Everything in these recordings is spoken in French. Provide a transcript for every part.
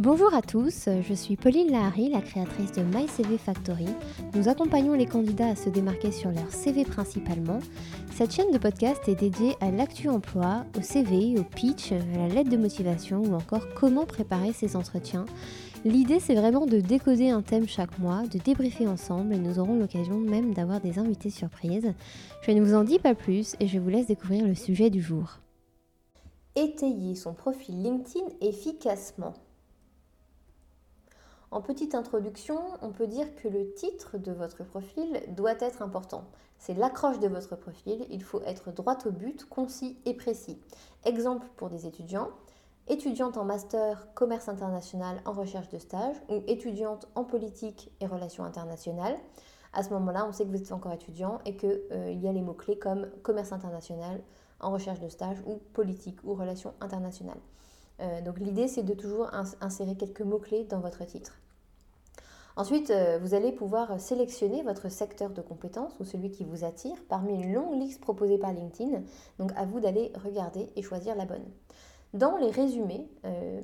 Bonjour à tous, je suis Pauline Lahari, la créatrice de MyCV Factory. Nous accompagnons les candidats à se démarquer sur leur CV principalement. Cette chaîne de podcast est dédiée à l'actu emploi, au CV, au pitch, à la lettre de motivation ou encore comment préparer ses entretiens. L'idée c'est vraiment de décoder un thème chaque mois, de débriefer ensemble et nous aurons l'occasion même d'avoir des invités surprises. Je ne vous en dis pas plus et je vous laisse découvrir le sujet du jour. Étayer son profil LinkedIn efficacement. En petite introduction, on peut dire que le titre de votre profil doit être important. C'est l'accroche de votre profil, il faut être droit au but, concis et précis. Exemple pour des étudiants, étudiante en master commerce international en recherche de stage ou étudiante en politique et relations internationales. À ce moment-là, on sait que vous êtes encore étudiant et qu'il euh, y a les mots-clés comme commerce international en recherche de stage ou politique ou relations internationales. Euh, donc l'idée, c'est de toujours insérer quelques mots-clés dans votre titre. Ensuite, euh, vous allez pouvoir sélectionner votre secteur de compétences ou celui qui vous attire parmi une longue liste proposée par LinkedIn. Donc à vous d'aller regarder et choisir la bonne. Dans les résumés, euh,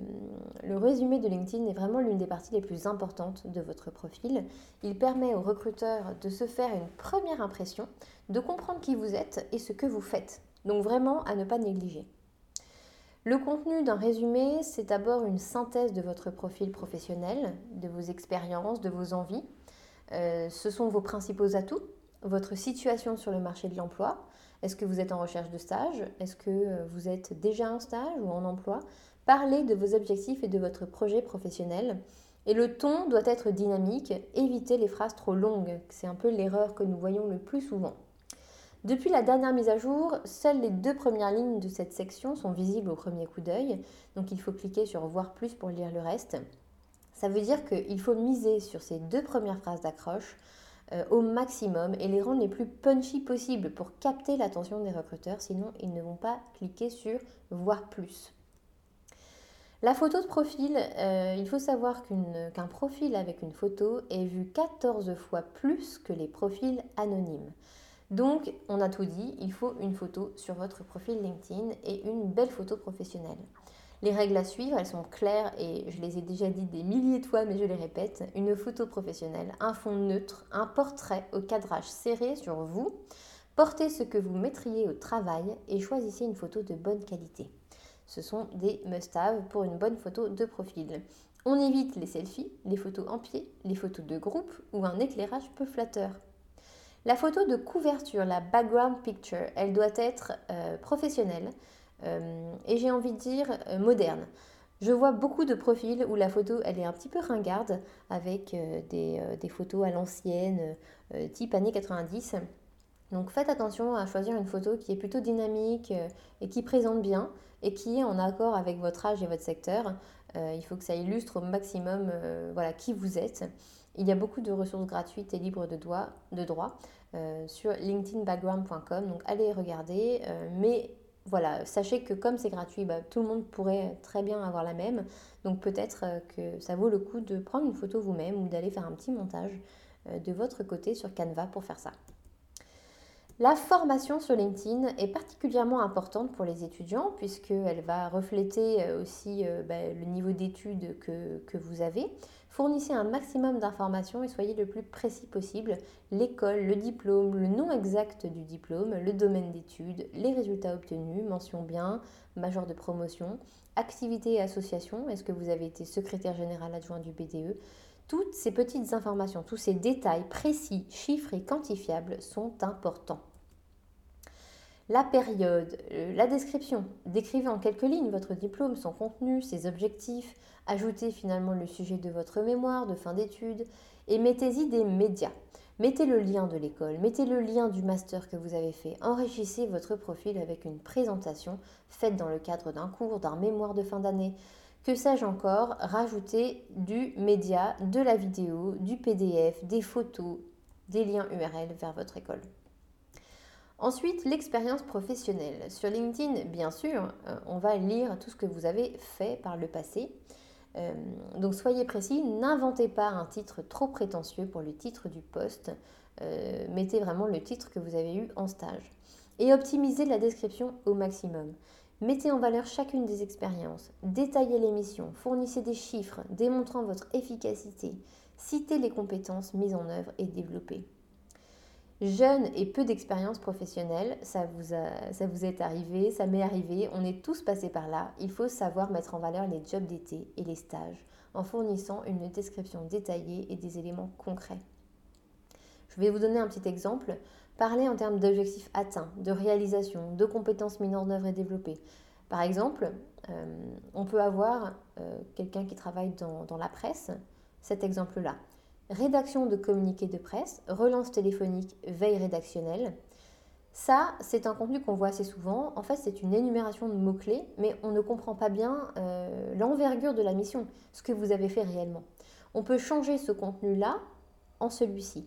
le résumé de LinkedIn est vraiment l'une des parties les plus importantes de votre profil. Il permet aux recruteurs de se faire une première impression, de comprendre qui vous êtes et ce que vous faites. Donc vraiment à ne pas négliger. Le contenu d'un résumé, c'est d'abord une synthèse de votre profil professionnel, de vos expériences, de vos envies. Euh, ce sont vos principaux atouts, votre situation sur le marché de l'emploi. Est-ce que vous êtes en recherche de stage? Est-ce que euh, vous êtes déjà en stage ou en emploi? Parlez de vos objectifs et de votre projet professionnel. Et le ton doit être dynamique, évitez les phrases trop longues. C'est un peu l'erreur que nous voyons le plus souvent. Depuis la dernière mise à jour, seules les deux premières lignes de cette section sont visibles au premier coup d'œil, donc il faut cliquer sur Voir plus pour lire le reste. Ça veut dire qu'il faut miser sur ces deux premières phrases d'accroche euh, au maximum et les rendre les plus punchy possibles pour capter l'attention des recruteurs, sinon ils ne vont pas cliquer sur Voir plus. La photo de profil, euh, il faut savoir qu'un profil avec une photo est vu 14 fois plus que les profils anonymes. Donc, on a tout dit, il faut une photo sur votre profil LinkedIn et une belle photo professionnelle. Les règles à suivre, elles sont claires et je les ai déjà dit des milliers de fois, mais je les répète. Une photo professionnelle, un fond neutre, un portrait au cadrage serré sur vous. Portez ce que vous mettriez au travail et choisissez une photo de bonne qualité. Ce sont des must-have pour une bonne photo de profil. On évite les selfies, les photos en pied, les photos de groupe ou un éclairage peu flatteur. La photo de couverture, la background picture, elle doit être euh, professionnelle euh, et j'ai envie de dire euh, moderne. Je vois beaucoup de profils où la photo elle est un petit peu ringarde avec des, photos à l'ancienne, type années 90. Donc faites attention à choisir une photo qui est plutôt dynamique et qui présente bien et qui est en accord avec votre âge et votre secteur. il faut que ça illustre au maximum voilà, qui vous êtes. Il y a beaucoup de ressources gratuites et libres de, droit euh, sur linkedinbackground.com. Donc allez regarder. Euh, mais voilà, sachez que comme c'est gratuit, bah, tout le monde pourrait très bien avoir la même. Donc peut-être euh, que ça vaut le coup de prendre une photo vous-même ou d'aller faire un petit montage de votre côté sur Canva pour faire ça. La formation sur LinkedIn est particulièrement importante pour les étudiants puisqu'elle va refléter euh, aussi euh, bah, le niveau d'études que, vous avez. Fournissez un maximum d'informations et soyez le plus précis possible. L'école, le diplôme, le nom exact du diplôme, le domaine d'études, les résultats obtenus, mention bien, major de promotion, activité et association, est-ce que vous avez été secrétaire général adjoint du BDE toutes ces petites informations, tous ces détails précis, chiffrés, quantifiables sont importants. La période, euh, la description. Décrivez en quelques lignes votre diplôme, son contenu, ses objectifs. Ajoutez finalement le sujet de votre mémoire de fin d'études et mettez-y des médias. Mettez le lien de l'école, mettez le lien du master que vous avez fait. Enrichissez votre profil avec une présentation faite dans le cadre d'un cours, d'un mémoire de fin d'année. Que sais-je encore Rajouter du média, de la vidéo, du PDF, des photos, des liens URL vers votre école. Ensuite, l'expérience professionnelle. Sur LinkedIn, bien sûr, euh, on va lire tout ce que vous avez fait par le passé. Euh, donc soyez précis, n'inventez pas un titre trop prétentieux pour le titre du poste. Euh, mettez vraiment le titre que vous avez eu en stage. Et optimisez la description au maximum. Mettez en valeur chacune des expériences, détaillez les missions, fournissez des chiffres démontrant votre efficacité, citez les compétences mises en œuvre et développées. Jeune et peu d'expérience professionnelle, ça vous, ça vous est arrivé, ça m'est arrivé, on est tous passés par là. Il faut savoir mettre en valeur les jobs d'été et les stages en fournissant une description détaillée et des éléments concrets. Je vais vous donner un petit exemple. Parlez en termes d'objectifs atteints, de réalisation, de compétences mises en œuvre et développées. Par exemple, euh, on peut avoir euh, quelqu'un qui travaille dans la presse, cet exemple-là rédaction de communiqués de presse, relance téléphonique, veille rédactionnelle. Ça, c'est un contenu qu'on voit assez souvent. En fait, c'est une énumération de mots-clés, mais on ne comprend pas bien euh, l'envergure de la mission, ce que vous avez fait réellement. On peut changer ce contenu-là en celui-ci.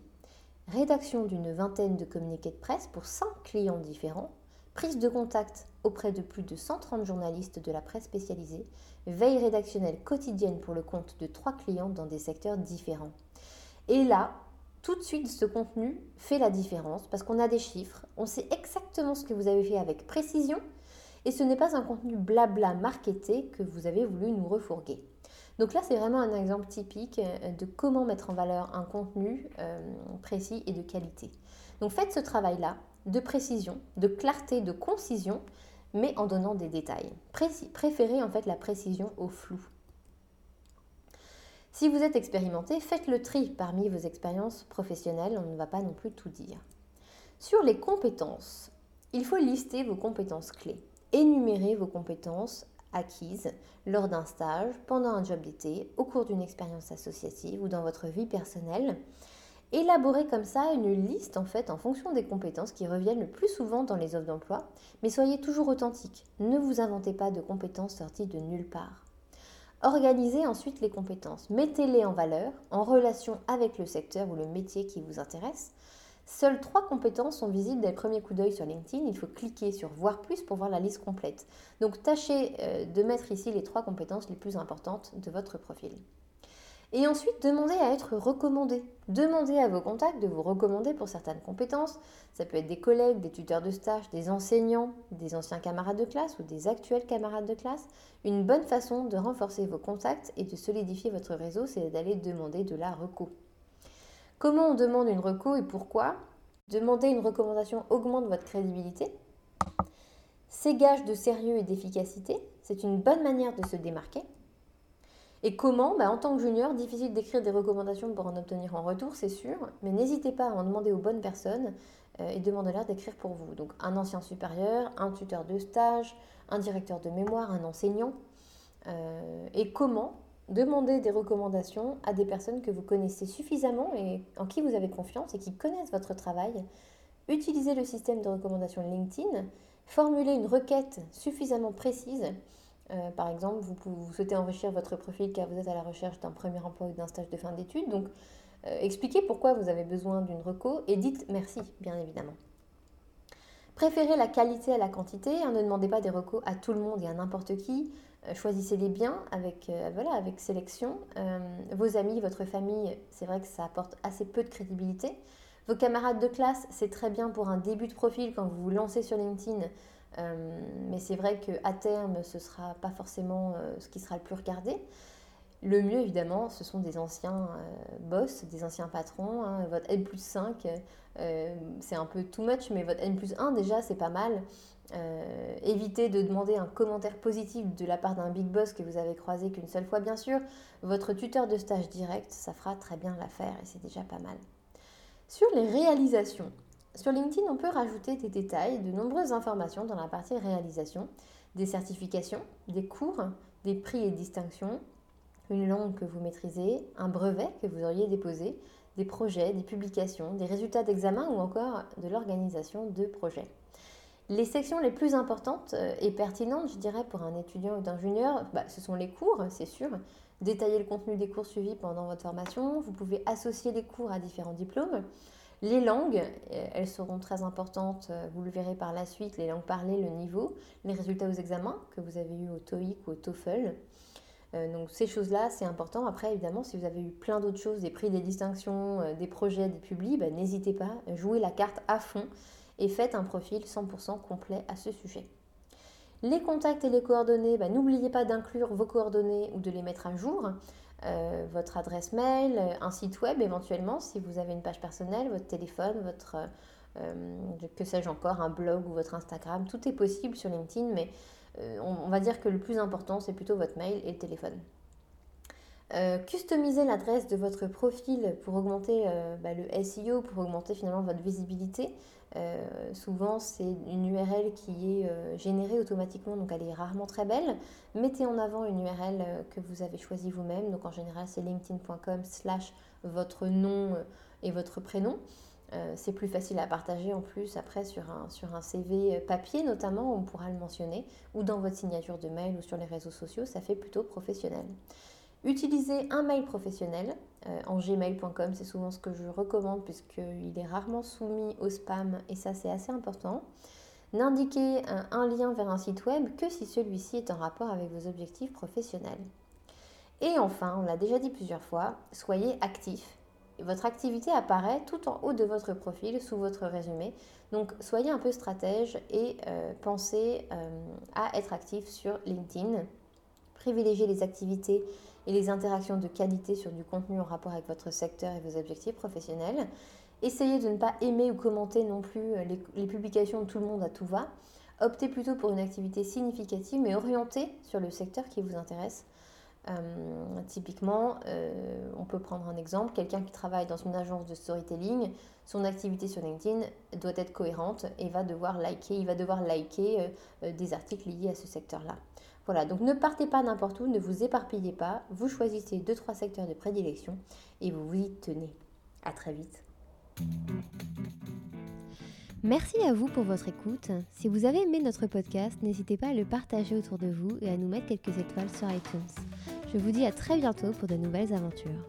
Rédaction d'une vingtaine de communiqués de presse pour 5 clients différents, prise de contact auprès de plus de 130 journalistes de la presse spécialisée, veille rédactionnelle quotidienne pour le compte de 3 clients dans des secteurs différents. Et là, tout de suite, ce contenu fait la différence parce qu'on a des chiffres, on sait exactement ce que vous avez fait avec précision et ce n'est pas un contenu blabla marketé que vous avez voulu nous refourguer. Donc là, c'est vraiment un exemple typique euh, de comment mettre en valeur un contenu euh, précis et de qualité. Donc faites ce travail-là de précision, de clarté, de concision, mais en donnant des détails. préférez en fait la précision au flou. Si vous êtes expérimenté, faites le tri parmi vos expériences professionnelles, on ne va pas non plus tout dire. Sur les compétences, il faut lister vos compétences clés, énumérer vos compétences acquises lors d'un stage, pendant un job d'été, au cours d'une expérience associative ou dans votre vie personnelle. Élaborez comme ça une liste en fait en fonction des compétences qui reviennent le plus souvent dans les offres d'emploi, mais soyez toujours authentique. Ne vous inventez pas de compétences sorties de nulle part. Organisez ensuite les compétences. Mettez-les en valeur en relation avec le secteur ou le métier qui vous intéresse. Seules trois compétences sont visibles dès le premier coup d'œil sur LinkedIn. Il faut cliquer sur Voir plus pour voir la liste complète. Donc tâchez euh, de mettre ici les trois compétences les plus importantes de votre profil. Et ensuite, demandez à être recommandé. Demandez à vos contacts de vous recommander pour certaines compétences. Ça peut être des collègues, des tuteurs de stage, des enseignants, des anciens camarades de classe ou des actuels camarades de classe. Une bonne façon de renforcer vos contacts et de solidifier votre réseau, c'est d'aller demander de la reco. Comment on demande une reco et pourquoi Demander une recommandation augmente votre crédibilité. C'est gage de sérieux et d'efficacité. C'est une bonne manière de se démarquer. Et comment bah, En tant que junior, difficile d'écrire des recommandations pour en obtenir en retour, c'est sûr, mais n'hésitez pas à en demander aux bonnes personnes euh, et demandez-leur d'écrire pour vous. Donc un ancien supérieur, un tuteur de stage, un directeur de mémoire, un enseignant. Euh, et comment demander des recommandations à des personnes que vous connaissez suffisamment et en qui vous avez confiance et qui connaissent votre travail. Utilisez le système de recommandation LinkedIn, formulez une requête suffisamment précise euh, par exemple, vous, souhaitez enrichir votre profil car vous êtes à la recherche d'un premier emploi ou d'un stage de fin d'études. Donc, euh, expliquez pourquoi vous avez besoin d'une reco et dites merci, bien évidemment. Préférez la qualité à la quantité. Ne demandez pas des recos à tout le monde et à n'importe qui. Euh, choisissez-les bien avec, voilà, avec sélection. vos amis, votre famille, c'est vrai que ça apporte assez peu de crédibilité. Vos camarades de classe, c'est très bien pour un début de profil quand vous vous lancez sur LinkedIn. Euh, mais c'est vrai qu'à terme, ce ne sera pas forcément euh, ce qui sera le plus regardé. Le mieux, évidemment, ce sont des anciens euh, boss, des anciens patrons. Hein. Votre N plus 5, c'est un peu too much, mais votre N plus 1, déjà, c'est pas mal. Évitez de demander un commentaire positif de la part d'un big boss que vous avez croisé qu'une seule fois, bien sûr. Votre tuteur de stage direct, ça fera très bien l'affaire et c'est déjà pas mal. Sur les réalisations, sur LinkedIn, on peut rajouter des détails, de nombreuses informations dans la partie réalisation, des certifications, des cours, des prix et distinctions, une langue que vous maîtrisez, un brevet que vous auriez déposé, des projets, des publications, des résultats d'examen ou encore de l'organisation de projets. Les sections les plus importantes euh, et pertinentes, je dirais, pour un étudiant ou d'un junior, bah, ce sont les cours, c'est sûr. Détailler le contenu des cours suivis pendant votre formation. Vous pouvez associer les cours à différents diplômes. Les langues, euh, elles seront très importantes, euh, vous le verrez par la suite, les langues parlées, le niveau, les résultats aux examens que vous avez eu au TOEIC ou au TOEFL. Donc ces choses-là, c'est important. Après, évidemment, si vous avez eu plein d'autres choses, des prix, des distinctions, des projets, des publis, bah, n'hésitez pas, jouez la carte à fond et faites un profil 100% complet à ce sujet. Les contacts et les coordonnées, bah, n'oubliez pas d'inclure vos coordonnées ou de les mettre à jour. Euh, votre adresse mail, euh, un site web éventuellement si vous avez une page personnelle, votre téléphone, votre que sais-je encore, un blog ou votre Instagram. Tout est possible sur LinkedIn, mais on, va dire que le plus important c'est plutôt votre mail et le téléphone. Customiser l'adresse de votre profil pour augmenter bah, le SEO, pour augmenter finalement votre visibilité. Euh, souvent, c'est une URL qui est euh, générée automatiquement, donc elle est rarement très belle. Mettez en avant une URL euh, que vous avez choisie vous-même. Donc en général, c'est linkedin.com slash votre nom et votre prénom. c'est plus facile à partager en plus après sur un, sur un CV papier notamment, on pourra le mentionner, ou dans votre signature de mail ou sur les réseaux sociaux, ça fait plutôt professionnel. Utilisez un mail professionnel euh, en gmail.com, c'est souvent ce que je recommande puisqu'il est rarement soumis au spam et ça c'est assez important. N'indiquez un, lien vers un site web que si celui-ci est en rapport avec vos objectifs professionnels. Et enfin, on l'a déjà dit plusieurs fois, soyez actif. Votre activité apparaît tout en haut de votre profil, sous votre résumé. Donc soyez un peu stratège et euh, pensez euh, à être actif sur LinkedIn. Privilégiez les activités et les interactions de qualité sur du contenu en rapport avec votre secteur et vos objectifs professionnels. Essayez de ne pas aimer ou commenter non plus euh, les, publications de tout le monde à tout va. Optez plutôt pour une activité significative mais orientée sur le secteur qui vous intéresse. Euh, typiquement, euh, on peut prendre un exemple, quelqu'un qui travaille dans une agence de storytelling, son activité sur LinkedIn doit être cohérente et va devoir liker, il va devoir liker des articles liés à ce secteur-là. Voilà, donc ne partez pas n'importe où, ne vous éparpillez pas, vous choisissez 2-3 secteurs de prédilection et vous vous y tenez. À très vite. Merci à vous pour votre écoute. Si vous avez aimé notre podcast, n'hésitez pas à le partager autour de vous et à nous mettre quelques étoiles sur iTunes. Je vous dis à très bientôt pour de nouvelles aventures.